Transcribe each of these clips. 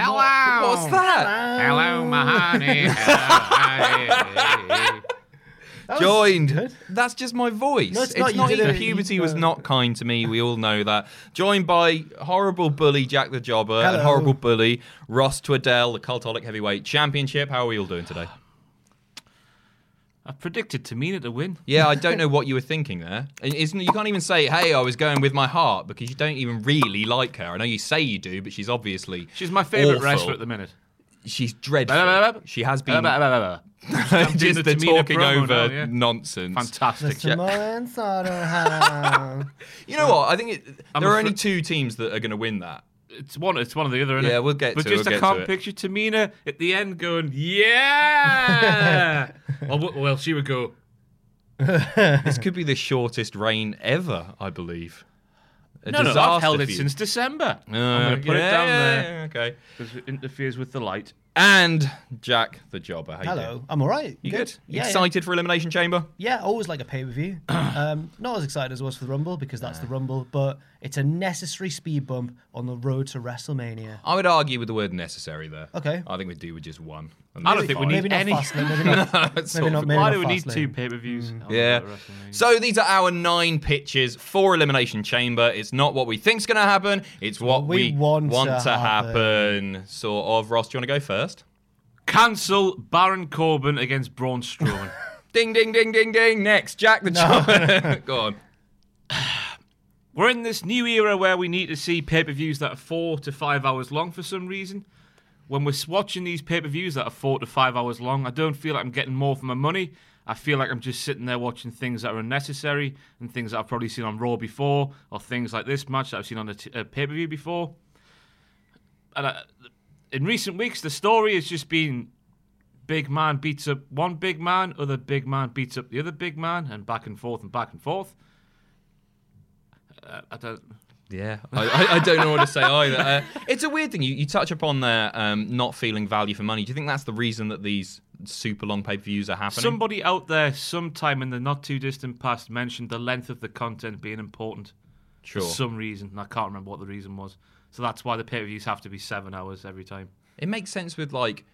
Hello. What's that? Hello, Mahoney. Joined. That's just my voice. No, it's not. Not even puberty You- was uh, not kind to me. We all know that. Joined by horrible bully Jack the Jobber and horrible bully Ross Tweddell, the Cultaholic Heavyweight Championship. How are we all doing today? I predicted Tamina to win. Yeah, I don't know what you were thinking there. And Isn't you can't even say, "Hey, I was going with my heart," because you don't even really like her. I know you say you do, but she's obviously She's my favourite awful. wrestler at the minute. She's dreadful. She has been. I'm just the the Tamina talking over now, yeah. nonsense. Fantastic. Samoan You know what? I think it, I'm there are afra- only two teams that are going to win that. It's one. It's one or the other. Isn't Yeah, it? we'll get But to just we'll I can't to picture Tamina at the end going, "Yeah." well, well, she would go. This could be the shortest reign ever, I believe. A No, no, I've held it feud. since December. Uh, I'm going to put yeah, it down yeah, there yeah, Okay. because it interferes with the light. And Jack the Jobber. How Hello, doing? I'm all right. You good? Yeah, Excited for Elimination Chamber? Yeah, yeah always like a pay per view. um, not as excited as I was for the Rumble because that's the Rumble, but it's a necessary speed bump on the road to WrestleMania. I would argue with the word necessary there. Okay. I think we do with just one. And I don't think we need Maybe not any- Fastlane, maybe not. It's maybe not. Maybe Why not do we need Fastlane. two pay per views? Yeah. So these are our nine pitches for Elimination Chamber. It's not what we think's going to happen. It's what we we, want want, to to happen. happen. Sort of. Ross, do you want to go first? Cancel Baron Corbin against Braun Strowman. Ding, ding, ding, ding, ding. Next, Jack the Jobber. go on. We're in this new era where we need to see pay per views that are four to five hours long for some reason. When we're watching these pay per views that are four to five hours long, I don't feel like I'm getting more for my money. I feel like I'm just sitting there watching things that are unnecessary and things that I've probably seen on Raw before, or things like this match that I've seen on a, t- a pay per view before. And I, in recent weeks, the story has just been big man beats up one big man, other big man beats up the other big man, and back and forth and back and forth. Uh, I don't. Yeah, I, I, don't know what to say either. Uh, it's a weird thing. You, you touch upon there um, not feeling value for money. Do you think that's the reason that these super long pay per views are happening? Somebody out there, sometime in the not too distant past, mentioned the length of the content being important sure. for some reason. I can't remember what the reason was. So that's why the pay per views have to be seven hours every time. It makes sense with like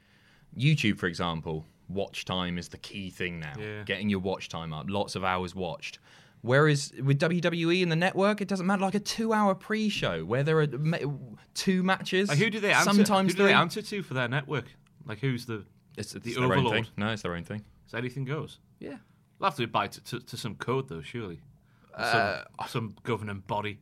YouTube, for example. Watch time is the key thing now. Yeah. Getting your watch time up, lots of hours watched. Whereas with WWE and the network, it doesn't matter. Like a two-hour pre-show where there are two matches. Like, who do they answer? Sometimes who do they three. answer to for their network? Like who's the It's, it's the overlord? thing. No, it's their own thing. So anything goes. Yeah. They'll have to buy to, to, to some code though, surely. Some, Uh, some governing body.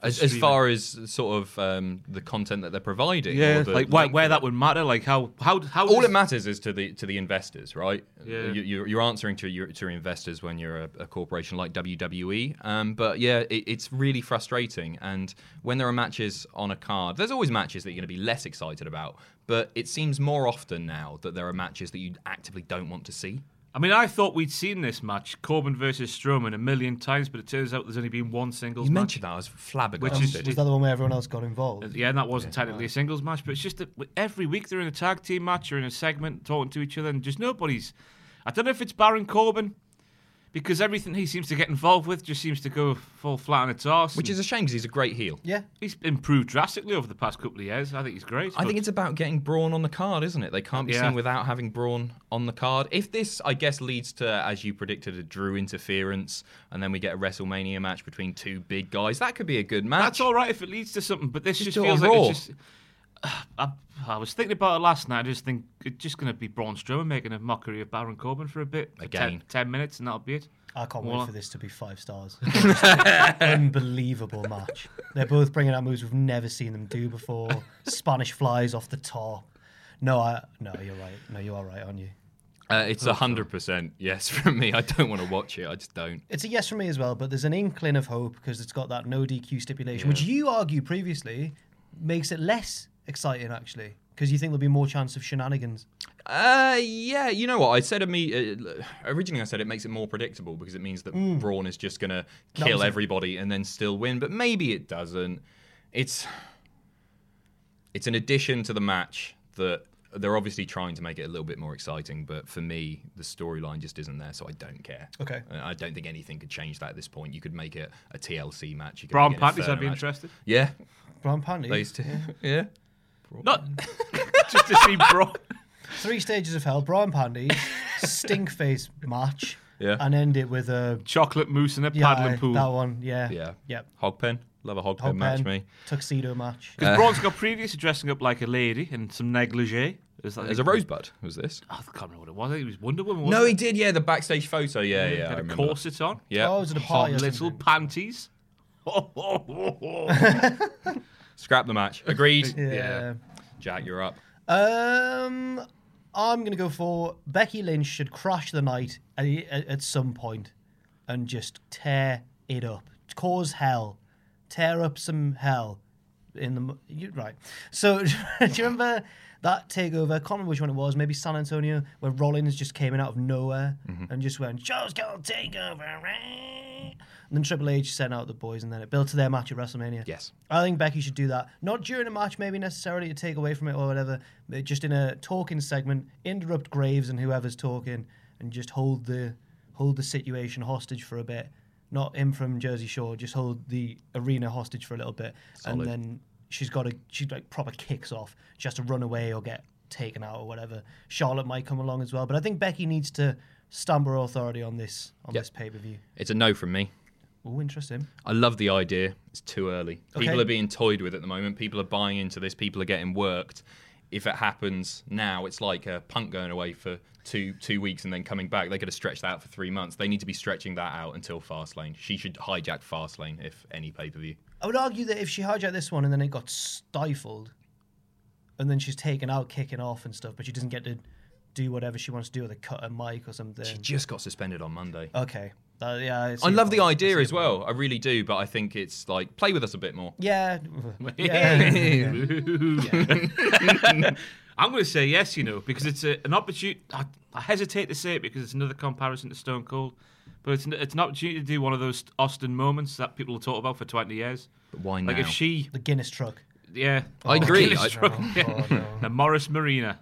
As, as far as sort of um, the content that they're providing, yeah, the like where, where that would matter, like how how how all does- it matters is to the to the investors, right? Yeah. You, you're, you're answering to your to your investors when you're a, a corporation like WWE. Um, but yeah, it, it's really frustrating. And when there are matches on a card, there's always matches that you're going to be less excited about. But it seems more often now that there are matches that you actively don't want to see. I mean, I thought we'd seen this match, Corbin versus Strowman, a million times, but it turns out there's only been one singles You match. mentioned that I was flabbergasted. Which um, is- Was that the one where everyone else got involved? Uh, yeah, and that wasn't technically a singles match, but it's just that every week they're in a tag team match or in a segment talking to each other, and just nobody's. I don't know if it's Baron Corbin, because everything he seems to get involved with just seems to go fall flat on its arse. which is a shame because he's a great heel. Yeah. he's improved drastically over the past couple of years. I think he's great. I but- think it's about getting Braun on the card, isn't it? They can't be Yeah. seen without having Braun on the card. If this, I guess, leads to, as you predicted, a Drew interference, and then we get a WrestleMania match between two big guys, that could be a good match. that's all right if it leads to something, but this Just just, feels like Raw. it's just. I, I was thinking about it last night. I just think it's just going to be Braun Strowman making a mockery of Baron Corbin for a bit. for Again. 10, 10 minutes, and that'll be it. I can't Well- wait for this to be five stars. Unbelievable match. They're both bringing out moves we've never seen them do before. Spanish flies off the top. No, I no, you're right. No, you are right, aren't you? Uh, it's a hundred percent yes from me. I don't want to watch it. I just don't. It's a yes from me as well, but there's an inkling of hope because it's got that no DQ stipulation, which you argued previously makes it less exciting actually, because you think there'll be more chance of shenanigans. Uh, yeah. You know what? I said me uh, originally. I said it makes it more predictable because it means that Braun is just gonna was kill it. everybody and then still win. But maybe it doesn't. It's it's an addition to the match that they're obviously trying to make it a little bit more exciting. But for me, the storyline just isn't there, so I don't care. Okay. Uh, I don't think anything could change that at this point. You could make it a TLC match. You could Braun Panties, I'd be match. interested. Yeah, Brown panties. those two. yeah. Not just to see Braun. Three stages of hell, Brian Pandy, stink face match, Yeah. and end it with a Chocolate mousse in a yeah, paddling pool. that one, yeah, Yeah. yep. Hogpen. Love a hogpen Hog match, pen, me. tuxedo match. Uh, because Braun's got previous to dressing up like a lady in some negligee. Is that There's a rosebud. Was this? Oh, I can't remember what it was. I think it was Wonder Woman. No, wasn't he it? did. Yeah, the backstage photo. Yeah, yeah. I Had a remember. corset on. Yeah. Oh, was it a Hot party or little something? panties. Scrap the match. Agreed. Yeah. Jack, you're up. Um, I'm gonna go for Becky Lynch should crash the night at, at, at some point and just tear it up, cause hell, tear up some hell in the you, right. So do you remember that takeover? I can't remember which one it was. Maybe San Antonio, where Rollins just came in out of nowhere mm-hmm. and just went, "Show's gonna take over." right?" And then Triple H sent out the boys, and then it built to their match at WrestleMania. Yes. I think Becky should do that. Not during a match, maybe necessarily to take away from it or whatever. But just in a talking segment, interrupt Graves and whoever's talking, and just hold the hold the situation hostage for a bit. Not him from Jersey Shore. Just hold the arena hostage for a little bit, Solid. and then she's got to she like proper kicks off. She has to run away or get taken out or whatever. Charlotte might come along as well, but I think Becky needs to stamp her authority on this on Yep. this pay per view. It's a no from me. Oh, interesting. I love the idea. It's too early. People are being toyed with at the moment. People are buying into this. People are getting worked. If it happens now, it's like a punk going away for two two weeks and then coming back. They could have stretched that out for three months. They need to be stretching that out until Fastlane. She should hijack Fastlane if any pay per view. I would argue that if she hijacked this one and then it got stifled, and then she's taken out, kicking off and stuff, but she doesn't get to do whatever she wants to do with a cut a mic or something. She just got suspended on Monday. okay, Uh, yeah, I, I love the idea as well. I really do, but I think it's like play with us a bit more. Yeah, yeah. I'm going to say yes, you know, because it's a, an opportunity. I, I hesitate to say it because it's another comparison to Stone Cold, but it's an, it's an opportunity to do one of those Austin moments that people will talk about for 20 years. But why Like if she, the Guinness truck. yeah, I the agree. Guinness I- truck, Oh, yeah. no. the Morris Marina.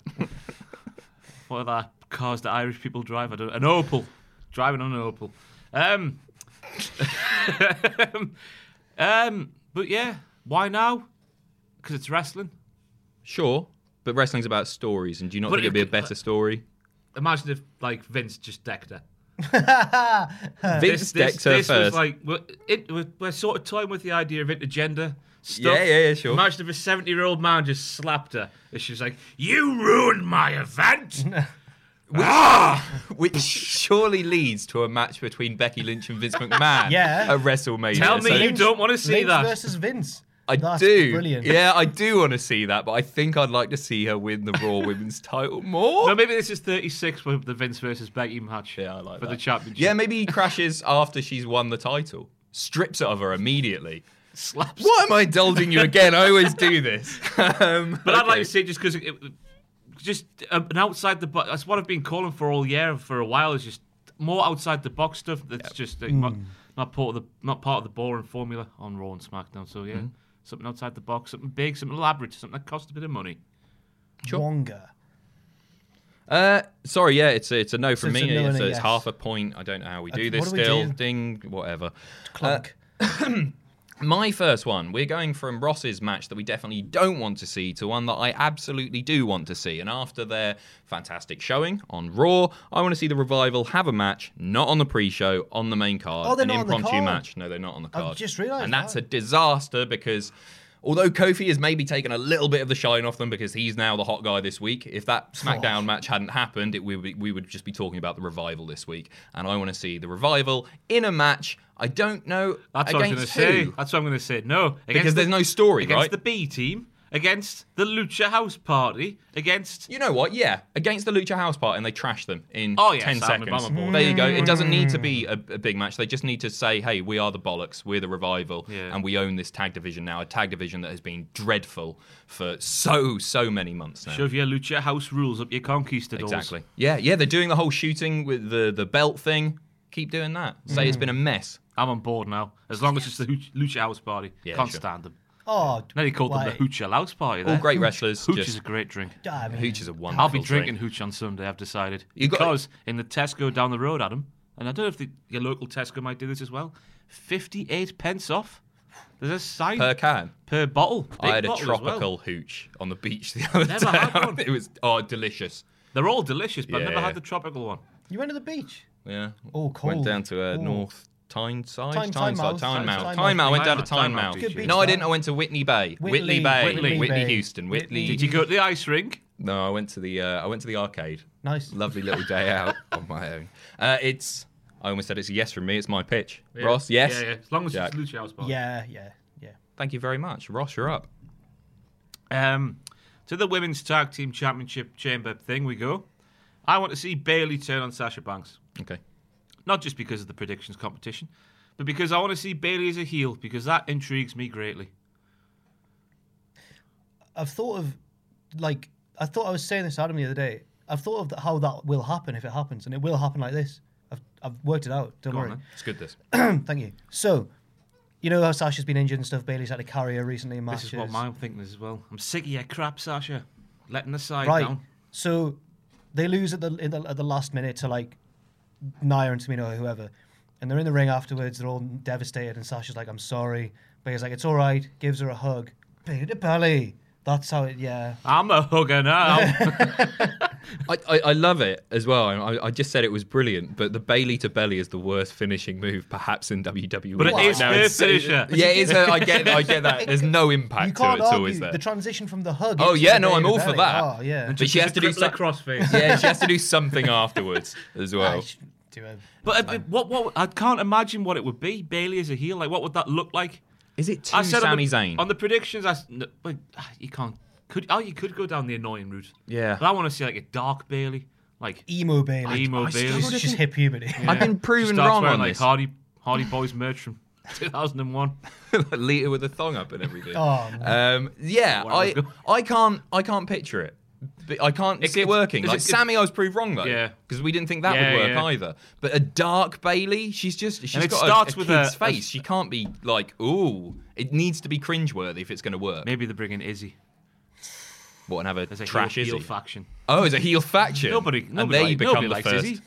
what are the cars that Irish people drive? I don't. An Opel. driving on an Opel. Um, um, but yeah, why now? Because it's wrestling. Sure, but wrestling's about stories, and do you not But think it'd be a better story? Imagine if like Vince just decked her. Vince this, decked her this was like we're, it, we're, we're sort of toying with the idea of intergender stuff. Yeah, yeah, yeah, sure. Imagine if a seventy-year-old man just slapped her, and she was like, "You ruined my event." Ah! Which surely leads to a match between Becky Lynch and Vince McMahon Yeah. at WrestleMania. Tell me So you don't want to see Vince that. versus Vince. I That's do. Brilliant. Yeah, I do want to see that, but I think I'd like to see her win the Raw Women's title more. No, maybe this is thirty-six with the Vince versus Becky match. Yeah, I like for that. the championship. Yeah, maybe he crashes after she's won the title, strips it of her immediately. slaps. Why am I indulging you again? I always do this. Um, But I'd like to see it just because it, just um, an outside the box. That's what I've been calling for all year for a while. Is just more outside the box stuff. That's just uh, not, not part of the not part of the boring formula on Raw and SmackDown. So yeah, something outside the box, something big, something elaborate, something that costs a bit of money. Wonga. Uh, sorry, yeah, it's a, it's a no from it's a me. no it's, a it's yes. half a point. I don't know how we do this what do we still. do? Ding, whatever. Clunk. My first one, we're going from Ross's match that we definitely don't want to see to one that I absolutely do want to see. And after their fantastic showing on Raw, I want to see the revival have a match, not on the pre-show, on the main card, Oh, they're an not on the impromptu card. match. No, they're not on the card. I've just realised and that's that. a disaster because Although Kofi has maybe taken a little bit of the shine off them because he's now the hot guy this week. If that SmackDown match hadn't happened, it, we, would- we would just be talking about the revival this week. And I want to see the revival in a match. I don't know That's what I'm going to say. That's what I'm going to say. No, Because against there's no story, against right? the B team, against the Lucha House Party, against You know what? Yeah, against the Lucha House Party, and they trash them in Oh, yes, 10 I'm- seconds. I'm board. There you go. It doesn't need to be mm. a, a big match. They just need to say, hey, we are the bollocks, we're the revival, Yeah. and we own this tag division now. A tag division that has been dreadful for so, so many months now. shove your Lucha House rules up your conquistadors. Exactly. Yeah, yeah, they're doing the whole shooting with the, the belt thing. Keep doing that. Say it's mm. been a mess. I'm on board now. As long as it's the Lucha House Party. Yeah, Can't sure. stand them. Oh, Nearly called why? them the Hoocha House Party. All there. great wrestlers. Hooch just, is a great drink. I mean, Hooch is a wonderful drink. I'll be drinking drink. Hooch on Sunday, I've decided. You got- because in the Tesco down the road, Adam, and I don't know if the, your local Tesco might do this as well, 58 pence off. There's a sign Per can. per bottle. Big I had a bottle as well. tropical hooch on the beach the other Never day. had one. it was oh delicious. They're all delicious, but I've never Yeah. had the tropical one. You went to the beach. Yeah. Oh, Went cold. down to uh, Ooh. North Tyneside. Tyne- Tyneside. Tynemouth. Tynemouth. Tynemouth. Tynemouth. Went down to Tynemouth. Tynemouth. Tynemouth. Good beach, No, I didn't. I went to Whitney Bay. Whitley- Whitley Bay. Whitley Whitney, Houston. Whitley. Whitney. Did you go to the ice rink? No, I went to the. Uh, I went to the arcade. Nice. Lovely little day out on my own. Uh, it's. I almost said it's a yes from me. It's my pitch. Ross, yes. Yeah, yeah. As long as Jack. it's Lucha House Yeah, yeah, yeah. Thank you very much, Ross. You're up. Um, to the women's tag team championship chamber thing we go. I want to see Bayley turn on Sasha Banks. Okay. Not just because of the predictions competition, but because I want to see Bayley as a heel because that intrigues me greatly. I've thought of, like, I thought I was saying this to Adam the other day. I've thought of how that will happen if it happens, and it will happen like this. I've, I've worked it out. Don't Go worry. then. It's good. This. Thank you. So, you know how Sasha's been injured and stuff. Bayley's had to carry her recently in This is what I'm thinking as well. I'm sick of your crap, Sasha. Letting the side right. down. So they lose at the, in the at the last minute to like Nia and Tamina or whoever, and they're in the ring afterwards. They're all devastated, and Sasha's like, "I'm sorry," but he's like, "It's all right." Gives her a hug. Belly to belly. That's how it. Yeah. I'm a hugger now. I, I, I love it as well. I, I just said it was brilliant, but the Bayley to belly is the worst finishing move perhaps in WWE. But it is now. her It's- finisher. Yeah, it is her. I get, I get that. There's no impact to can't it at all, argue is there? the transition from the hug. Oh yeah, no, I'm to all for that. Oh yeah. But she has to do some something. crossface. Yeah, she has to do something afterwards as well. should do a- But uh, what? What? I can't imagine what it would be. Bayley as a heel. Like, what would that look like? Is it too I said Sami on the, Zayn? on the predictions. I s- no, but, ah, you can't. Could oh you could go down the annoying route. Yeah. But I want to see like a dark Bayley, like emo Bayley. emo I Bayley. struggle She's just hit puberty. I've been She proven starts wrong wearing, on like this. Hardy Hardy Boys merch from 2001. Lita with a thong up and everything. Oh, um, yeah, I I, was going. I can't, I can't picture it. But I can't It- see it working. Like it- Sami, I was proved wrong though. Yeah. because we didn't think that Yeah, would work yeah. either. But a dark Bayley, she's just she's And it got starts a, a with kid's a- face. she can't be like, ooh. It needs to be cringeworthy if it's going to work. Maybe they're bringing Izzy. What and have a There's a trash heel, heel faction. Oh, it's a heel faction. Nobody, nobody, there you like- become nobody the likes first. Izzy.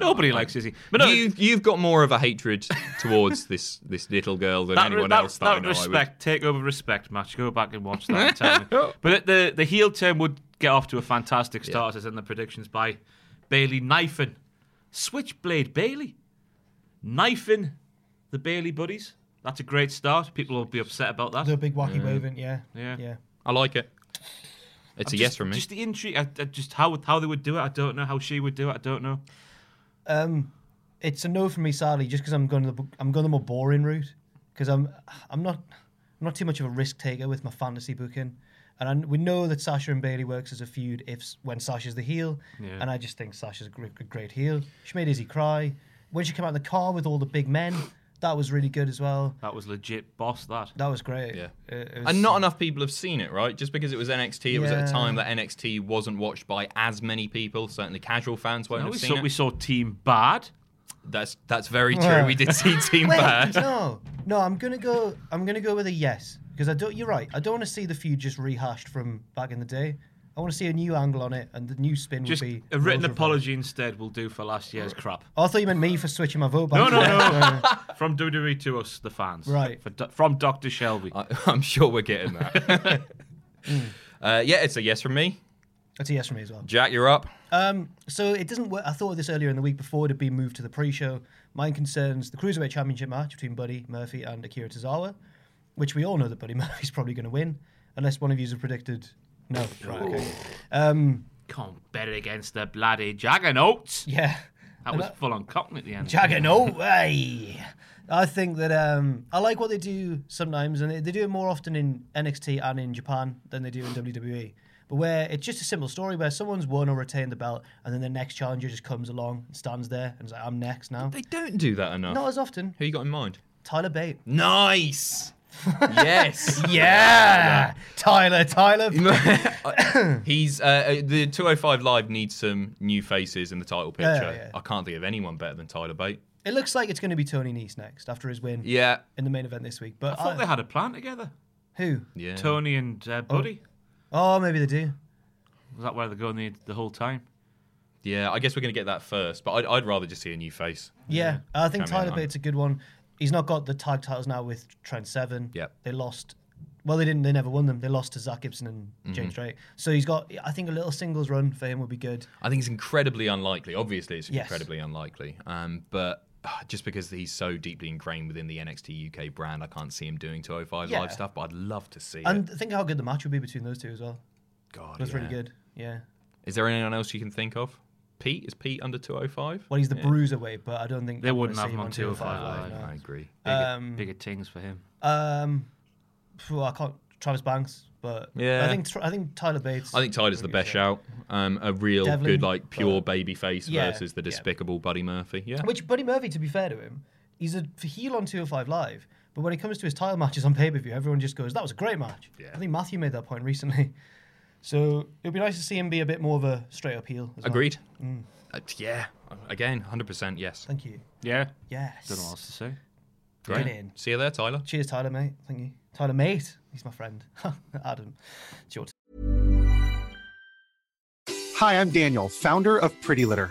Nobody likes Izzy. But no, you, you've got more of a hatred towards this this little girl than that, anyone that, else that, I that know. I would- respect, take over respect match. Go back and watch that. and tell me. But the the heel turn would get off to a fantastic start, as in the predictions by Bayley knifing Switchblade Bayley knifing the Bayley buddies. That's a great start. People will be upset about that. the big wacky waving. Yeah. Yeah. Yeah. I like it. It's a Just- yes from me. Just the intrigue, I, I just how how they would do it. I don't know how she would do it. I don't know. Um, it's a no for me, sadly, just because I'm going to the I'm going the more boring route. Because I'm I'm not I'm not too much of a risk taker with my fantasy booking, and I, we know that Sasha and Bayley works as a feud if when Sasha's the heel, Yeah. and I just think Sasha's a great, great heel. She made Izzy cry when she came out in the car with all the big men. That was really good as well. That was legit boss. That. That was great. Yeah. It- it was- And not enough people have seen it, right? Just because it was NXT, it was at a Yeah. time that NXT wasn't watched by as many people. Certainly, casual fans won't No, have we seen saw it. we saw Team Bad. That's that's very true. Yeah. We did see Team Wait, Bad. no, no. I'm gonna go. I'm gonna go with a yes because I don't. You're right. I don't want to see the feud just rehashed from back in the day. I want to see a new angle on it, and the new spin Just would be a written Rose Reverse. apology instead will do for last year's crap. Oh, I thought you meant me for switching my vote. No, Back no, to no. that. From WWE to us, the fans. Right. For, Do- from Dr. Shelby. I, I'm sure we're getting that. uh, yeah, it's a yes from me. That's a yes from me as well. Jack, you're up. Um, so it doesn't work. I thought of this earlier in the week before it had been moved to the pre-show. Mine concerns the Cruiserweight Championship match between Buddy Murphy and Akira Tozawa. which we all know that Buddy Murphy's probably going to win, unless one of you have predicted. No, right, okay. Um, Can't bet it against the bloody Jaggernauts. yeah, That was full on cockney at the end. Juggernaut. Hey. I think that um, I like what they do sometimes, and they, they do it more often in NXT and in Japan than they do in WWE. But where it's just a simple story where someone's won or retained the belt, and then the next challenger just comes along and stands there and is like, "I'm next now." They don't do that enough. Not as often. Who you got in mind? Tyler Bate. Nice. Yes. Yeah, Tyler. Tyler. He's uh, the 205 Live needs some new faces in the title picture. yeah. I can't think of anyone better than Tyler Bate. It looks like it's going to be Tony Nese next after his win Yeah. in the main event this week. But I thought I- they had a plan together. who? Yeah. Tony and uh, Buddy. Oh, maybe they do. Was that where they're going the, the whole time? Yeah, I guess we're going to get that first, but I'd, I'd rather just see a new face. Yeah, I think Tyler on. Bate's a good one. He's not got the tag titles now with Trent Seven. Yeah, They lost. Well, they didn't. They never won them. They lost to Zack Gibson and Mm-hmm. James Drake. So he's got. I think a little singles run for him would be good. I think it's incredibly unlikely. Obviously, it's Yes. incredibly unlikely. Um, but ah, just because he's so deeply ingrained within the NXT UK brand, I can't see him doing 205 Yeah. live stuff. But I'd love to see And it. think how good the match would be between those two as well. God, That's really good. Yeah. Is there anyone else you can think of? Pete is Pete under 205? Well, he's the bruiserweight, but I don't think They I'm gonna wouldn't have him him on 205 Live, Live, no. I agree. Bigger, Um, bigger things for him. Um, phew, I can't. Travis Banks, but Yeah. I think I think Tyler Bates. I think Tyler's the best shout. Um, a real Devlin, good, like pure baby face Yeah, versus the yeah. despicable Buddy Murphy. Yeah. Which Buddy Murphy, to be fair to him, he's a heel on 205 Live. But when it comes to his title matches on pay per view, everyone just goes, "That was a great match." Yeah. I think Matthew made that point recently. So it'd be nice to see him be a bit more of a straight up heel. as well. Agreed. Mm. Uh, yeah. Again, 100% yes. Thank you. Yeah. Yes. Don't know what else to say. Get in. See you there, Tyler. Cheers, Tyler, mate. Thank you. Tyler, mate. He's my friend. Adam. It's your Hi, I'm Daniel, founder of Pretty Litter.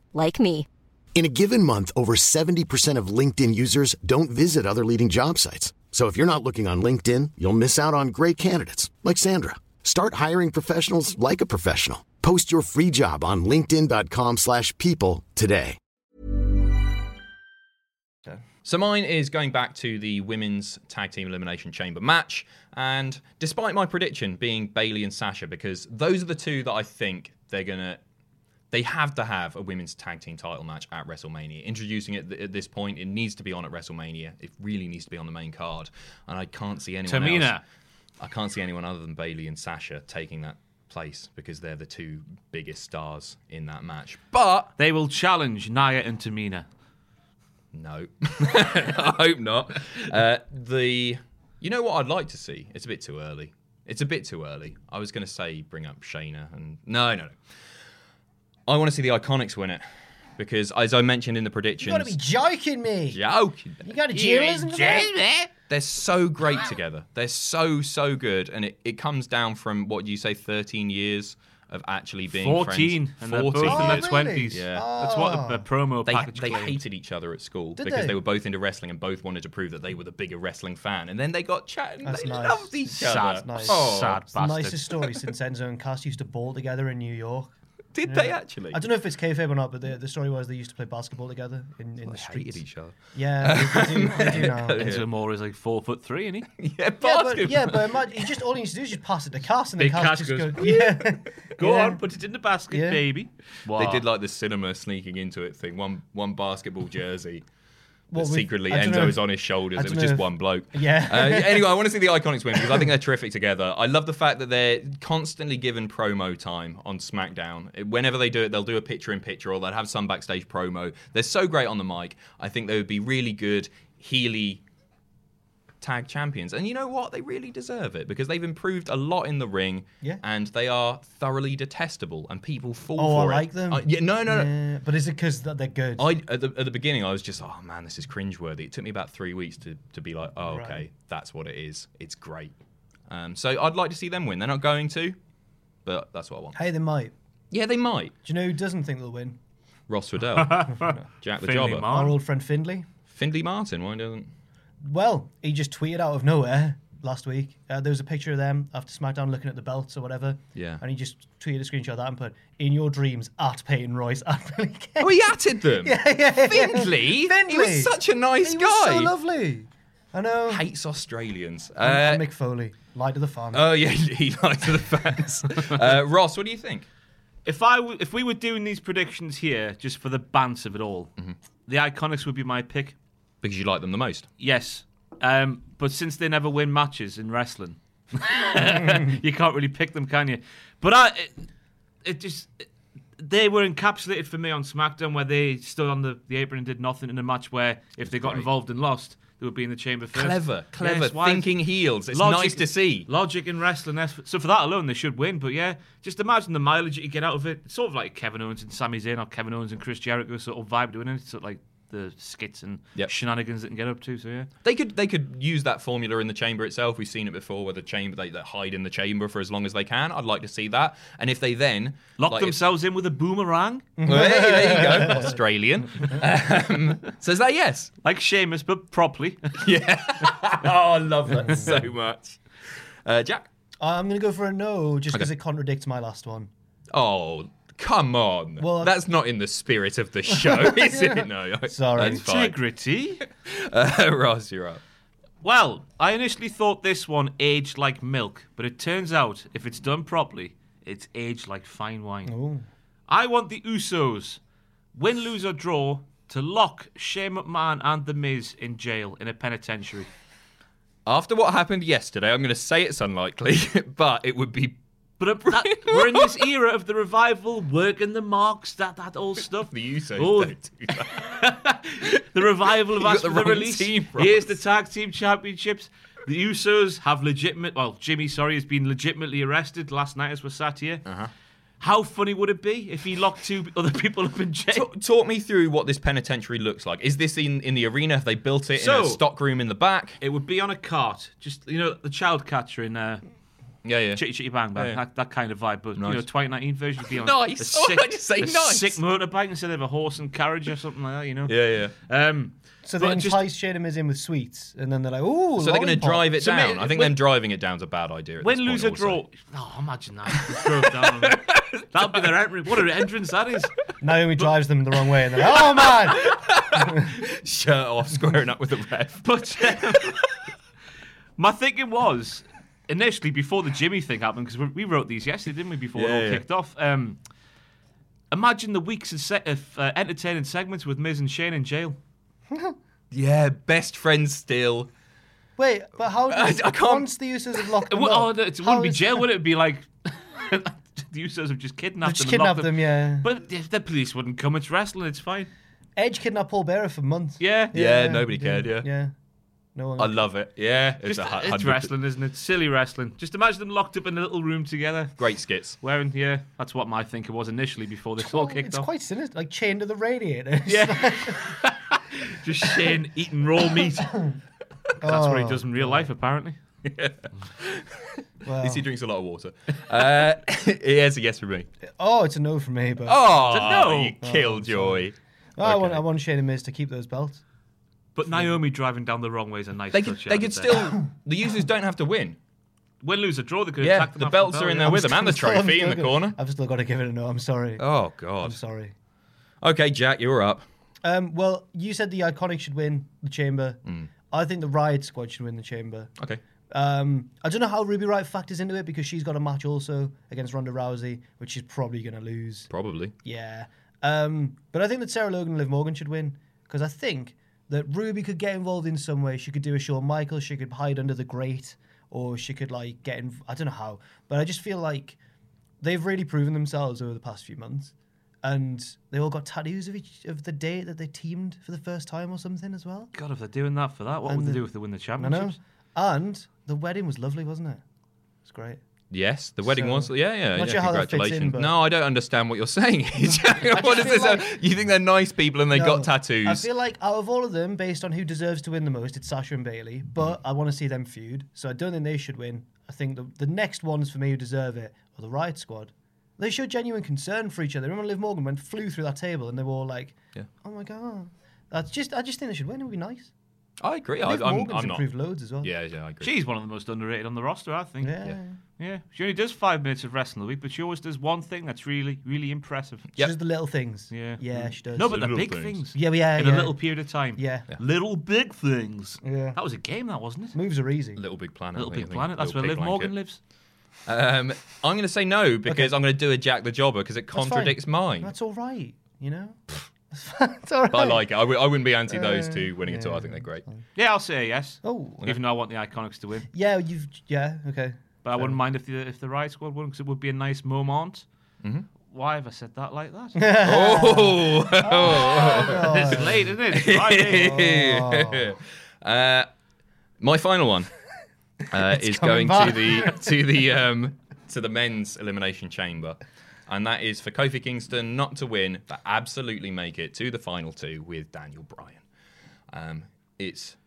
like me. In a given month, over 70% of LinkedIn users don't visit other leading job sites. So if you're not looking on LinkedIn, you'll miss out on great candidates like Sandra. Start hiring professionals like a professional. Post your free job on linkedin.com/people slash people today. So mine is going back to the women's tag team elimination chamber match, and despite my prediction being Bayley and Sasha, because those are the two that I think they're gonna, they have to have a women's tag team title match at WrestleMania. Introducing it th- at this point, it needs to be on at WrestleMania. It really needs to be on the main card, and I can't see anyone Tamina. else. I can't see anyone other than Bayley and Sasha taking that place because they're the two biggest stars in that match. But They will challenge Nia and Tamina. no, I hope not. Uh, the, you know what I'd like to see? It's a bit too early. It's a bit too early. I was going to say bring up Shayna and no, no, no. I want to see the Iconics win it because, as I mentioned in the You gotta be joking me. joking. You got a jealous in there? They're so great together. They're so so good, and it, it comes down from what you say, thirteen years of actually being 14, friends. and they're both in Oh, their really? twenties. Yeah. That's what a, a oh. promo they, package they claimed. hated each other at school Did because they? they? were both into wrestling and both wanted to prove that they were the bigger wrestling fan. And then they got chatting. That's they nice. loved each Sad, other. Nice. Oh, sad It's the bastard. nicest story since Enzo and Cass used to ball together in New York. Did they actually? I don't know if it's kayfabe or not, but the, the story was they used to play basketball together in, in the They streets. each other. Yeah, they, they do, they do now. Enzo Amore is like four foot three, isn't he? Yeah, Yeah, basketball. but, yeah, but imagine, you just all you need to do is just pass it to Cass, and Big then Cass, Cass just goes, goes, yeah, Go Yeah. on, put it in the basket, Yeah. baby. They did like the cinema sneaking into it thing. One one basketball jersey Well, secretly Enzo is on his shoulders. It was just if- one bloke. Yeah. Uh, anyway, I want to see the Iconics win because I think they're terrific together. I love the fact that they're constantly given promo time on SmackDown. Whenever they do it, they'll do a picture in picture or they'll have some backstage promo. They're so great on the mic. I think they would be really good Healy tag champions. And you know what? They really deserve it because they've improved a lot in the ring. Yeah. And they are thoroughly detestable and people fall Oh, I for it. like them. Uh, yeah, no, no, no. But is it because they're good? I at the, at the beginning I was just oh man this is cringeworthy. It took me about three weeks to, to be like oh okay that's what it is. It's great. Um, so I'd like to see them win. They're not going to, but that's what I want. hey, they might. Yeah, they might. Do you know who doesn't think they'll win? Ross Riddell, Jack the Findlay Jobber, Martin. Our old friend Findlay. Findley Martin. Why doesn't? Well, he just tweeted out of nowhere last week. Uh, there was a picture of them after SmackDown looking at the belts or whatever. Yeah. And he just tweeted a screenshot of that and put, in your dreams, at Peyton Royce, at Billie Kay. Oh, he atted them. yeah, yeah, yeah. Findlay. He was such a nice He guy. was so lovely. I know. Hates Australians. Uh, and, and Mick Foley. Lied to the fan. oh yeah, he lied to the fans. uh, Ross, what do you think? If I w- if we were doing these predictions here just for the bants of it all, Mm-hmm. the Iconics would be my pick. Because you like them the most. Yes, um, but since they never win matches in wrestling, you can't really pick them, can you? But I, it, it just they were encapsulated for me on SmackDown, where they stood on the, the apron and did nothing in a match where if they got involved and lost, they would be in the chamber first. Clever, clever, Yes, thinking heels. It's nice to see. Logic in wrestling. So for that alone, they should win. But yeah, just imagine the mileage that you get out of it. It's sort of like Kevin Owens and Sami Zayn, or Kevin Owens and Chris Jericho sort of vibe doing it. It's sort of like the skits and Yep. shenanigans that can get up to. So yeah. They could they could use that formula in the chamber itself. We've seen it before, where the chamber they, they hide in the chamber for as long as they can. I'd like to see that. And if they then Lock like, if- themselves in with a boomerang, hey, there you go, Australian. Um, says that yes. like Sheamus, but properly. Yeah. oh, I love that so much. Uh, Jack. I'm going to go for a no just because Okay. it contradicts my last one. Oh, come on. Well, That's not in the spirit of the show, is it? No. Sorry. That's fine. Integrity. Uh, Ross, you're up. Well, I initially thought this one aged like milk, but it turns out if it's done properly, it's aged like fine wine. I want the Usos, win, lose, or draw, to lock Shane McMahon and The Miz in jail in a penitentiary. After what happened yesterday, I'm going to say it's unlikely, but it would be But that, we're in this era of the revival, working the marks, that that old stuff. the Usos. Oh. don't do that. the revival of us the the release. team, Here's the tag team championships. The Usos have legitimate. Well, Jimmy, sorry, has been legitimately arrested last night as we're sat here. Uh-huh. How funny would it be if he locked two other people up in jail? Talk, talk me through what this penitentiary looks like. Is this in, in the arena? Have they built it in a stock room in the back? It would be on a cart, just you know, the child catcher in uh, Yeah, yeah. Chitty Chitty Bang Bang, Yeah, yeah. That, that kind of vibe. But you know, 2019 version would be on Nice. a Oh, sick, I just say a nice. sick motorbike instead of a horse and carriage or something like that. You know. Yeah, yeah. Um, So they entice Shane and Miz in with sweets, and then they're like, "Ooh, So they're going to drive it So down. ma- I think when- them driving it down's a bad idea. At Win, this lose, point or also. draw. Oh, imagine that. drove down. That'll be their entrance. What an entrance that is. Naomi drives them the wrong way, and they're like, "Oh man!" Shirt off, squaring up with the ref. But um, my thinking was initially before the Jimmy thing happened because we, we wrote these yesterday, didn't we? Before it all yeah. kicked off. Um, imagine the weeks of, se- of uh, entertaining segments with Miz and Shane in jail. Yeah, best friends still. Wait, but how? I- Does, I can't- Once the Usos have locked them would, oh, up, it wouldn't be is- jail, would it? It'd be like the Usos have just kidnapped Just them. and locked kidnapped them, yeah. But if the police wouldn't come. It's wrestling. It's fine. Edge kidnapped Paul Bearer for months. Yeah. Yeah, nobody cared, yeah. yeah. No one. I love it. Yeah, it's Just, a hu- it's wrestling, isn't it? Silly wrestling. Just imagine them locked up in a little room together. Great skits. Wearing, yeah, that's what my thinking was initially before this all Oh, kicked it's off. It's quite sinister, like chained to the radiator. Yeah. Just Shane eating raw meat. That's what he does in real life, apparently. Well, At least he drinks a lot of water. Uh, here's a yes for me. oh, it's a no for me. But Oh, no. you killjoy. Oh, I want. I want Shane and Miz to keep those belts. But Naomi driving down the wrong way is a nice They could, touch. they I could would say. still. The Usos don't have to win. win, lose, or draw. They could Yeah, attack them the after belts bell, are in yeah. there with them and the I'm still- I'm trophy in the corner. I've still got to give it a no. I'm sorry. Oh god. I'm God. sorry. Okay, Jack, you're up. Um, well, you said the Iconic should win the Chamber. Mm. I think the Riott Squad should win the Chamber. Okay. Um, I don't know how Ruby Riott factors into it because she's got a match also against Ronda Rousey, which she's probably going to lose. Probably. Yeah. Um, but I think that Sarah Logan and Liv Morgan should win because I think that Ruby could get involved in some way. She could do a Shawn Michaels. She could hide under the grate, or she could like get in. I don't know how, but I just feel like they've really proven themselves over the past few months, and they all got tattoos of each of the date that they teamed for the first time or something as well. God, if they're doing that for that, what would And they the- do if they win the I know. championships? And the wedding was lovely, wasn't it? It's great. Yes, the wedding So, was. Yeah, yeah. yeah, sure how that fits in, congratulations. No, I don't understand what you're saying. what is this? uh, like- you think they're nice people and they No, got tattoos? I feel like out of all of them, based on who deserves to win the most, it's Sasha and Bayley. But I want to see them feud, so I don't think they should win. I think the, the next ones for me who deserve it are the Riott Squad. They showed genuine concern for each other. Remember, Liv Morgan went flew through that table, and they were all like, Yeah. "Oh my god." That's just. I just think they should win. It would be nice. I agree. Liv I'm, Morgan's I'm not. improved loads as well. Yeah, yeah, I agree. She's one of the most underrated on the roster, I think. Yeah. Yeah. Yeah, she only does five minutes of wrestling a week, but she always does one thing that's really, really impressive. She does the little things. Yeah. Yeah, she does. No, but the Little big things. things. Yeah, yeah, In yeah. a little period of time. Yeah. Little big things. Yeah. That was a game, that wasn't it? moves are easy. Little Big Planet. Little I think, Big I think. Planet. That's Little where Big Liv Morgan Blanket. lives. Um, I'm going to say no because Okay. I'm going to do a Jack the Jobber because it That's fine. contradicts mine. That's all right. You know. That's all right. But I like it. I w- I wouldn't be anti those Uh, two winning at all. I think they're great. Yeah, I'll say yes. Oh. Even though I want the Iconics to win. Yeah, you've. Yeah. Okay. But I wouldn't mind if the if the Riott Squad won because it would be a nice moment. Mm-hmm. Why have I said that like that? Oh! it's late, isn't it? It's Friday. uh, my final one uh, is going coming to the to the um, to the men's elimination chamber, and that is for Kofi Kingston not to win, but absolutely make it to the final two with Daniel Bryan. Um, it's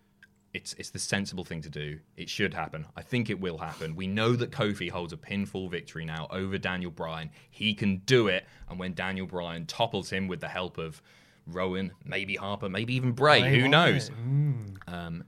it's it's the sensible thing to do. It should happen. I think it will happen. We know that Kofi holds a pinfall victory now over Daniel Bryan. He can do it, and when Daniel Bryan topples him with the help of Rowan, maybe Harper, maybe even Bray, Bray who knows? Wyatt. Um,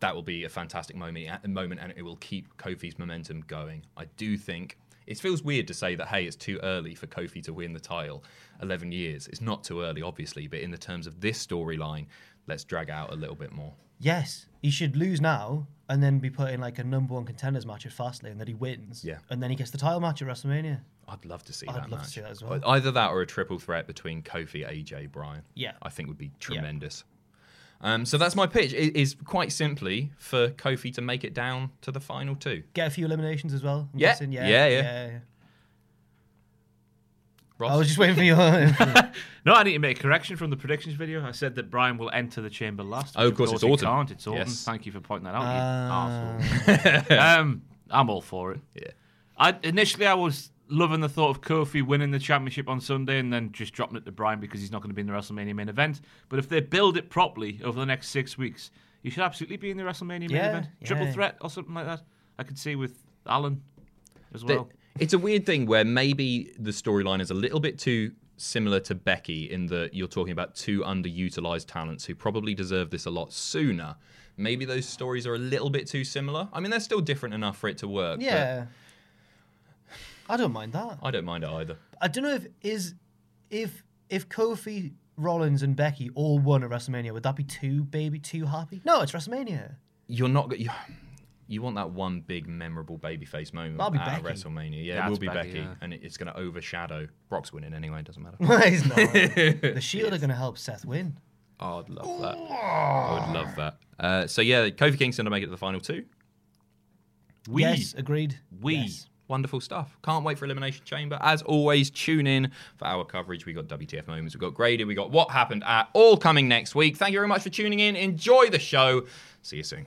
that will be a fantastic moment at the moment, and it will keep Kofi's momentum going. I do think it feels weird to say that hey, it's too early for Kofi to win the title. Eleven years, it's not too early, obviously, but in the terms of this storyline, let's drag out a little bit more. Yes, he should lose now and then be put in like a number one contenders match at Fastlane that he wins. Yeah. And then he gets the title match at WrestleMania. I'd love to see I'd that love to match. see that as well. Either that or a triple threat between Kofi, AJ, Bryan. Yeah. I think would be tremendous. Um, so that's my pitch. It is quite simply for Kofi to make it down to the final two. Get a few eliminations as well. I'm Yeah. guessing. Yeah. Yeah, yeah. Ross? I was just waiting for you. No, I need to make a correction from the predictions video. I said that Bryan will enter the chamber last. Oh, of course, it's he Orton. Can't. It's Orton. Yes. Thank you for pointing that out. Ah. you um, I'm all for it. Yeah. I initially I was loving the thought of Kofi winning the championship on Sunday and then just dropping it to Bryan because he's not going to be in the WrestleMania main event. But if they build it properly over the next six weeks, he should absolutely be in the WrestleMania main Yeah, event, triple yeah. threat or something like that. I could see with Alan as The- well. It's a weird thing where maybe the storyline is a little bit too similar to Becky in that you're talking about two underutilized talents who probably deserve this a lot sooner. Maybe those stories are a little bit too similar. I mean, they're still different enough for it to work. yeah. I don't mind that. I don't mind it either. I don't know if is if if Kofi Rollins and Becky all won at WrestleMania, would that be too baby too happy? No, it's WrestleMania. You're not. go- You, you want that one big memorable babyface moment That'll be at Becky. WrestleMania. Yeah, That's it will be Becky, Becky, yeah. and it, it's going to overshadow Brock's winning anyway. It doesn't matter. He's not. the Shield are going to help Seth win. Oh, I'd love that. I would love that. Uh, so yeah, Kofi Kingston to make it to the final two. We, Yes, agreed. we. Yes. Wonderful stuff. Can't wait for Elimination Chamber. As always, tune in for our coverage. We got WTF moments, we got graded, we got what happened at all coming next week. Thank you very much for tuning in. Enjoy the show. See you soon.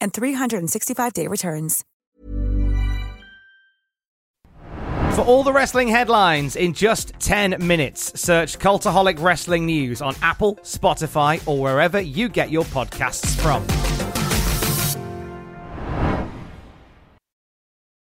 and 365-day returns. For all the wrestling headlines in just 10 minutes, search Cultaholic Wrestling News on Apple, Spotify, or wherever you get your podcasts from.